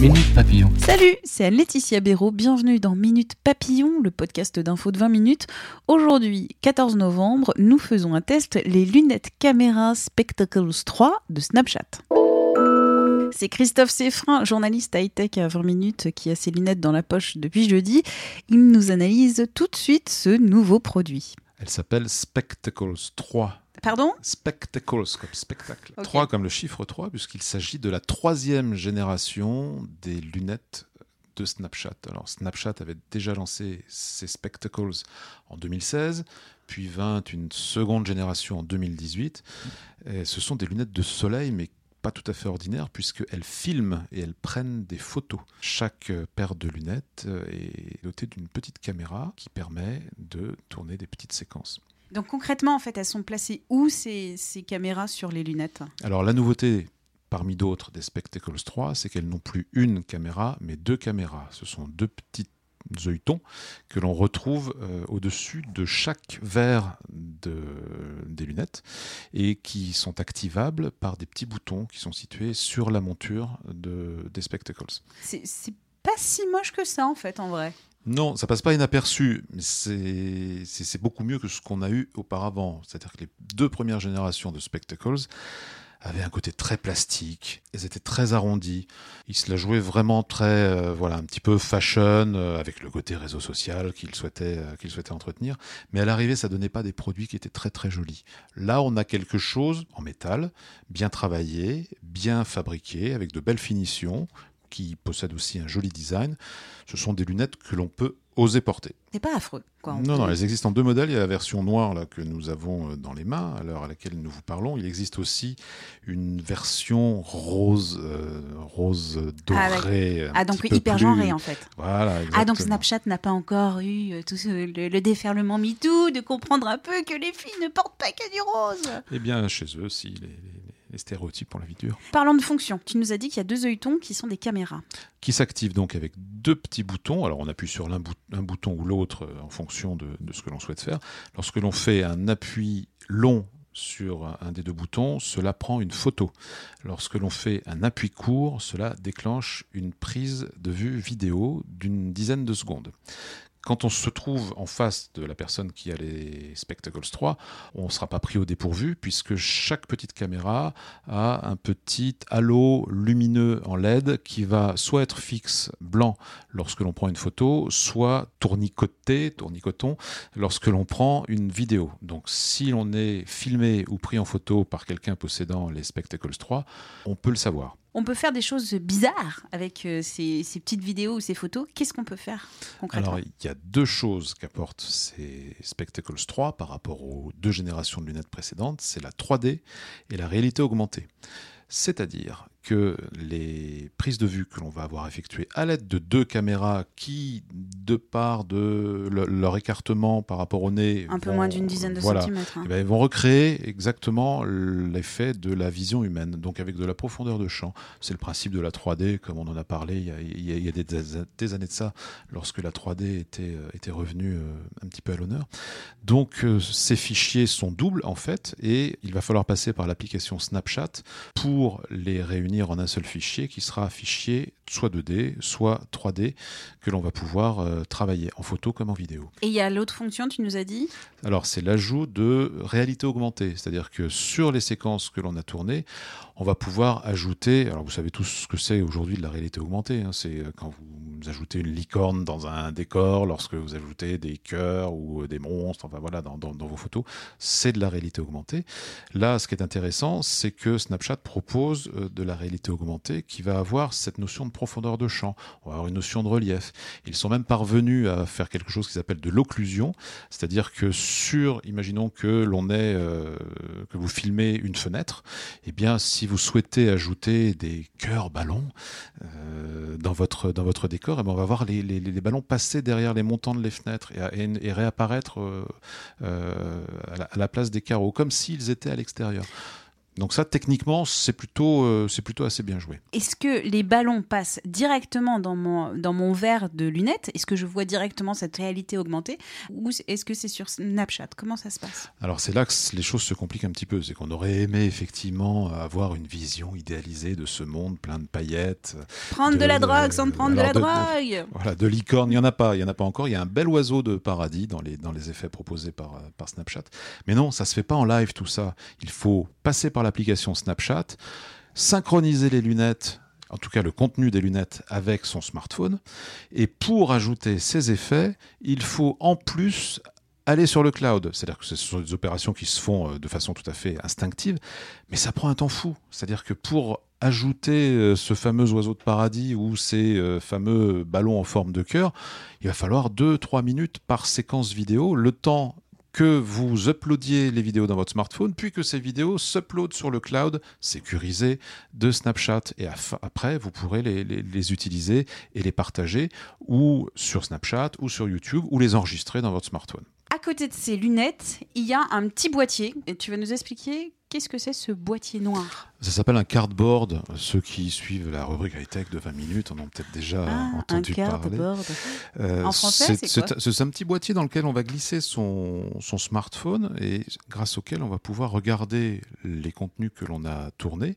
Minute Papillon. Salut, c'est Laetitia Béraud. Bienvenue dans Minute Papillon, le podcast d'info de 20 minutes. Aujourd'hui, 14 novembre, nous faisons un test les lunettes caméra Spectacles 3 de Snapchat. C'est Christophe Seffrin, journaliste high-tech à 20 minutes, qui a ses lunettes dans la poche depuis jeudi. Il nous analyse tout de suite ce nouveau produit. Elle s'appelle Spectacles 3. Pardon Spectacles comme spectacle. Ok. 3 comme le chiffre 3, puisqu'il s'agit de la troisième génération des lunettes de Snapchat. Alors Snapchat avait déjà lancé ses Spectacles en 2016, puis vint une seconde génération en 2018. Et ce sont des lunettes de soleil, mais pas tout à fait ordinaires, puisqu'elles filment et elles prennent des photos. Chaque paire de lunettes est dotée d'une petite caméra qui permet de tourner des petites séquences. Donc concrètement, en fait, elles sont placées où ces, ces caméras sur les lunettes? Alors la nouveauté parmi d'autres des Spectacles 3, c'est qu'elles n'ont plus une caméra, mais deux caméras. Ce sont deux petits œilletons que l'on retrouve euh, au-dessus de chaque verre de- des lunettes et qui sont activables par des petits boutons qui sont situés sur la monture de- des Spectacles. C'est pas si moche que ça, en fait, en vrai. Non, ça passe pas inaperçu, mais c'est beaucoup mieux que ce qu'on a eu auparavant. C'est-à-dire que les deux premières générations de Spectacles avaient un côté très plastique, elles étaient très arrondies, ils se la jouaient vraiment très, euh, voilà, un petit peu fashion, euh, avec le côté réseau social qu'ils souhaitaient, euh, souhaitaient entretenir. Mais à l'arrivée, ça donnait pas des produits qui étaient très très jolis. Là, on a quelque chose en métal, bien travaillé, bien fabriqué, avec de belles finitions, qui possède aussi un joli design. Ce sont des lunettes que l'on peut oser porter. C'est pas affreux, quoi. On Non, peut- non, elles existent en deux modèles. Il y a la version noire là, que nous avons euh, dans les mains, à l'heure à laquelle nous vous parlons. Il existe aussi une version rose, euh, rose Ah, dorée. un Ah, donc hyper plus- en fait. Voilà, Ah, donc. Snapchat n'a pas encore eu euh, tout ce- le, le déferlement MeToo de comprendre un peu que les filles ne portent pas que du rose. Eh bien, chez eux, si, les, les- les stéréotypes ont la vie dure. Parlant de fonction, tu nous as dit qu'il y a deux œilletons qui sont des caméras. Qui s'active donc avec deux petits boutons. Alors, on appuie sur l'un bout- un bouton ou l'autre euh, en fonction de, de ce que l'on souhaite faire. Lorsque l'on fait un appui long sur un des deux boutons, cela prend une photo. Lorsque l'on fait un appui court, cela déclenche une prise de vue vidéo d'une dizaine de secondes. Quand on se trouve en face de la personne qui a les Spectacles 3, on ne sera pas pris au dépourvu puisque chaque petite caméra a un petit halo lumineux en LED qui va soit être fixe blanc lorsque l'on prend une photo, soit tournicoté, tournicoton, lorsque l'on prend une vidéo. Donc si l'on est filmé ou pris en photo par quelqu'un possédant les Spectacles 3, on peut le savoir. On peut faire des choses bizarres avec euh, ces, ces petites vidéos ou ces photos. Qu'est-ce qu'on peut faire concrètement? Alors, il y a deux choses qu'apportent ces Spectacles 3 par rapport aux deux générations de lunettes précédentes, c'est la 3D et la réalité augmentée. C'est-à-dire que les prises de vue que l'on va avoir effectuées à l'aide de deux caméras qui, de par de le- leur écartement par rapport au nez, Un peu vont- moins d'une dizaine de voilà, centimètres. hein. eh ben, vont recréer exactement l'effet de la vision humaine, donc avec de la profondeur de champ. C'est le principe de la 3D, comme on en a parlé il y a, il y a- il y a des, des années de ça, lorsque la 3D était, euh, était revenue euh, un petit peu à l'honneur. Donc euh, ces fichiers sont doubles en fait, et il va falloir passer par l'application Snapchat pour les réunir en un seul fichier qui sera un fichier soit 2D, soit 3D, que l'on va pouvoir euh, travailler en photo comme en vidéo. Et il y a l'autre fonction, tu nous as dit? Alors, c'est l'ajout de réalité augmentée, c'est-à-dire que sur les séquences que l'on a tournées, on va pouvoir ajouter. Alors, vous savez tous ce que c'est aujourd'hui de la réalité augmentée. hein, c'est euh, quand vous vous ajoutez une licorne dans un décor, lorsque vous ajoutez des cœurs ou des monstres, enfin voilà, dans, vos photos, c'est de la réalité augmentée. Là, ce qui est intéressant, c'est que Snapchat propose euh, de la réalité augmentée qui va avoir cette notion de profondeur de champ, on va avoir une notion de relief. Ils sont même parvenus à faire quelque chose qui s'appelle de l'occlusion, c'est-à-dire que sur, imaginons que l'on est, euh, que vous filmez une fenêtre, eh bien, si vous souhaitez ajouter des cœurs ballons euh, dans votre dans votre décor, eh bien, on va voir les, ballons passer derrière les montants de les fenêtres et, réapparaître euh, euh, à, la, place des carreaux, comme s'ils étaient à l'extérieur. Donc ça, techniquement, c'est plutôt, euh, c'est plutôt assez bien joué. Est-ce que les ballons passent directement dans mon, dans mon verre de lunettes? Est-ce que je vois directement cette réalité augmentée Ou est-ce que c'est sur Snapchat? Comment ça se passe? Alors c'est là que les choses se compliquent un petit peu. C'est qu'on aurait aimé effectivement avoir une vision idéalisée de ce monde plein de paillettes. Prendre de, de la drogue sans prendre de la de, drogue Voilà, de licorne, il n'y en a pas. Il y en a pas encore. Il y a un bel oiseau de paradis dans les, dans les effets proposés par, par Snapchat. Mais non, ça se fait pas en live tout ça. Il faut passer par l'application Snapchat, synchroniser les lunettes, en tout cas le contenu des lunettes avec son smartphone, et pour ajouter ces effets, il faut en plus aller sur le cloud. C'est-à-dire que ce sont des opérations qui se font de façon tout à fait instinctive, mais ça prend un temps fou. C'est-à-dire que pour ajouter ce fameux oiseau de paradis ou ces fameux ballons en forme de cœur, il va falloir 2-3 minutes par séquence vidéo, le temps que vous uploadiez les vidéos dans votre smartphone, puis que ces vidéos s'uploadent sur le cloud sécurisé de Snapchat. Et après, vous pourrez les, utiliser et les partager ou sur Snapchat ou sur YouTube ou les enregistrer dans votre smartphone. À côté de ces lunettes, il y a un petit boîtier. Et tu vas nous expliquer qu'est-ce que c'est ce boîtier noir? Ça s'appelle un cardboard. Ceux qui suivent la rubrique high-tech de 20 minutes en ont peut-être déjà ah, entendu un parler. Euh, en français, c'est un petit boîtier dans lequel on va glisser son, son smartphone et grâce auquel on va pouvoir regarder les contenus que l'on a tournés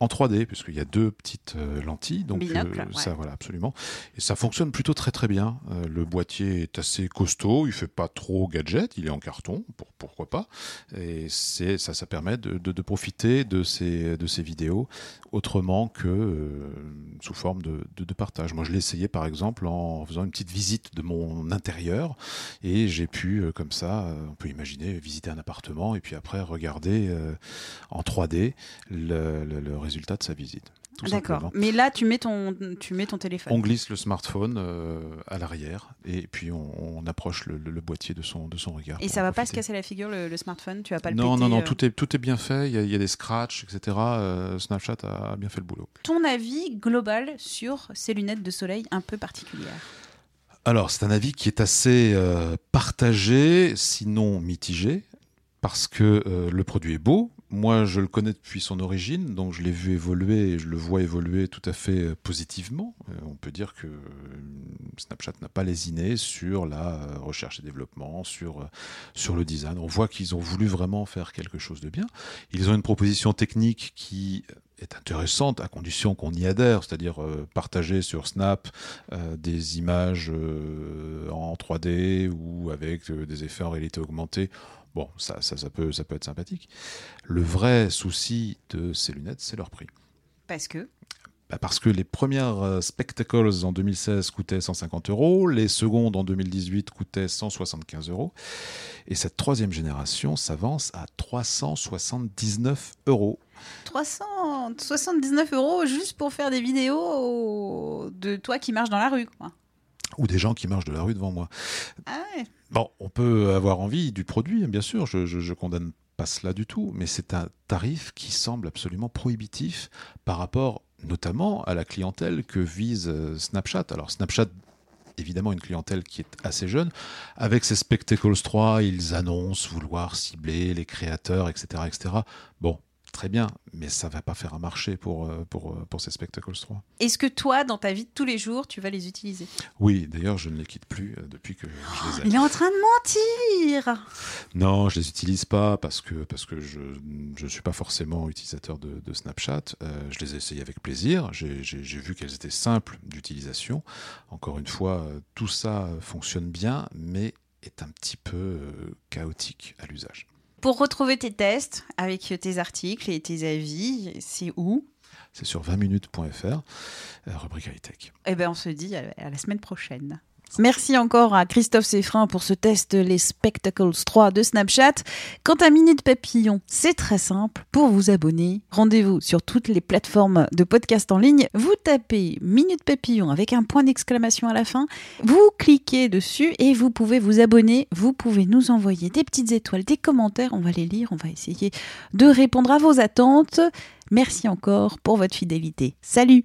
en 3D, puisqu'il y a deux petites euh, lentilles. Donc, Binocle, euh, ouais. ça, voilà, absolument. Et ça fonctionne plutôt très très bien. Euh, le boîtier est assez costaud, il fait pas trop gadget, il est en carton, pour, pourquoi pas. Et ça, ça permet de, de, de, profiter de ces, de ces vidéos autrement que euh, sous forme de, partage. Moi, je l'ai essayé par exemple en faisant une petite visite de mon intérieur et j'ai pu, euh, comme ça, on peut imaginer, visiter un appartement et puis après regarder euh, en 3D le, le, le résultat de sa visite. D'accord. Mais là, tu mets ton, tu mets ton téléphone. On glisse le smartphone euh, à l'arrière et puis on, on approche le, le, le, boîtier de son, de son regard. Et ça va pas se casser la figure le, le smartphone? Tu vas pas le Non, péter, non, non, euh... tout est, tout est bien fait. Il y a, il y a des scratchs, etc. Euh, Snapchat a bien fait le boulot. Ton avis global sur ces lunettes de soleil un peu particulières? Alors, c'est un avis qui est assez partagé, sinon mitigé, parce que le produit est beau. Moi, je le connais depuis son origine, donc je l'ai vu évoluer et je le vois évoluer tout à fait euh, positivement. Euh, on peut dire que Snapchat n'a pas lésiné sur la euh, recherche et développement, sur, sur le design. On voit qu'ils ont voulu vraiment faire quelque chose de bien. Ils ont une proposition technique qui est intéressante à condition qu'on y adhère, c'est-à-dire euh, partager sur Snap euh, des images euh, en 3D ou avec des effets en réalité augmentée. Bon, ça, ça, ça, peut, ça peut être sympathique. Le vrai souci de ces lunettes, c'est leur prix. Parce que bah parce que les premières Spectacles en 2016 coûtaient 150 euros, les secondes en 2018 coûtaient 175 euros, et cette troisième génération s'avance à 379 euros. 379 euros juste pour faire des vidéos de toi qui marches dans la rue, quoi. Ou des gens qui marchent de la rue devant moi. Ah ouais. Bon, on peut avoir envie du produit, bien sûr, je, je, je condamne pas cela du tout, mais c'est un tarif qui semble absolument prohibitif par rapport notamment à la clientèle que vise Snapchat. Alors Snapchat évidemment une clientèle qui est assez jeune. Avec ces Spectacles 3, ils annoncent vouloir cibler les créateurs, etc. etc. Bon, très bien, mais ça va pas faire un marché pour, pour, pour ces Spectacles 3. Est-ce que toi, dans ta vie de tous les jours, tu vas les utiliser? Oui, d'ailleurs, je ne les quitte plus depuis que je les ai. Il est en train de mentir Non, je les utilise pas parce que, parce que je ne suis pas forcément utilisateur de, de Snapchat. Euh, je les ai essayés avec plaisir. J'ai vu qu'elles étaient simples d'utilisation. Encore une fois, tout ça fonctionne bien, mais est un petit peu euh, chaotique à l'usage. Pour retrouver tes tests avec tes articles et tes avis, c'est où? C'est sur 20minutes.fr, rubrique high-tech. Eh bien, on se dit à la semaine prochaine. Merci encore à Christophe Seffrin pour ce test Les Spectacles 3 de Snapchat. Quant à Minute Papillon, c'est très simple. Pour vous abonner, rendez-vous sur toutes les plateformes de podcast en ligne. Vous tapez Minute Papillon avec un point d'exclamation à la fin. Vous cliquez dessus et vous pouvez vous abonner. Vous pouvez nous envoyer des petites étoiles, des commentaires. On va les lire. On va essayer de répondre à vos attentes. Merci encore pour votre fidélité. Salut!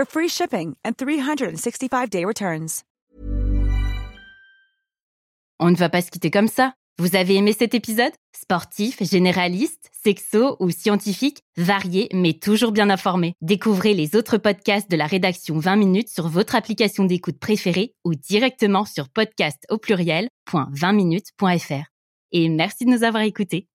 for free shipping and 365-day returns. On ne va pas se quitter comme ça. Vous avez aimé cet épisode? Sportif, généraliste, sexo ou scientifique, varié mais toujours bien informé. Découvrez les autres podcasts de la rédaction 20 minutes sur votre application d'écoute préférée ou directement sur podcast au pluriel.20minutes.fr et merci de nous avoir écoutés.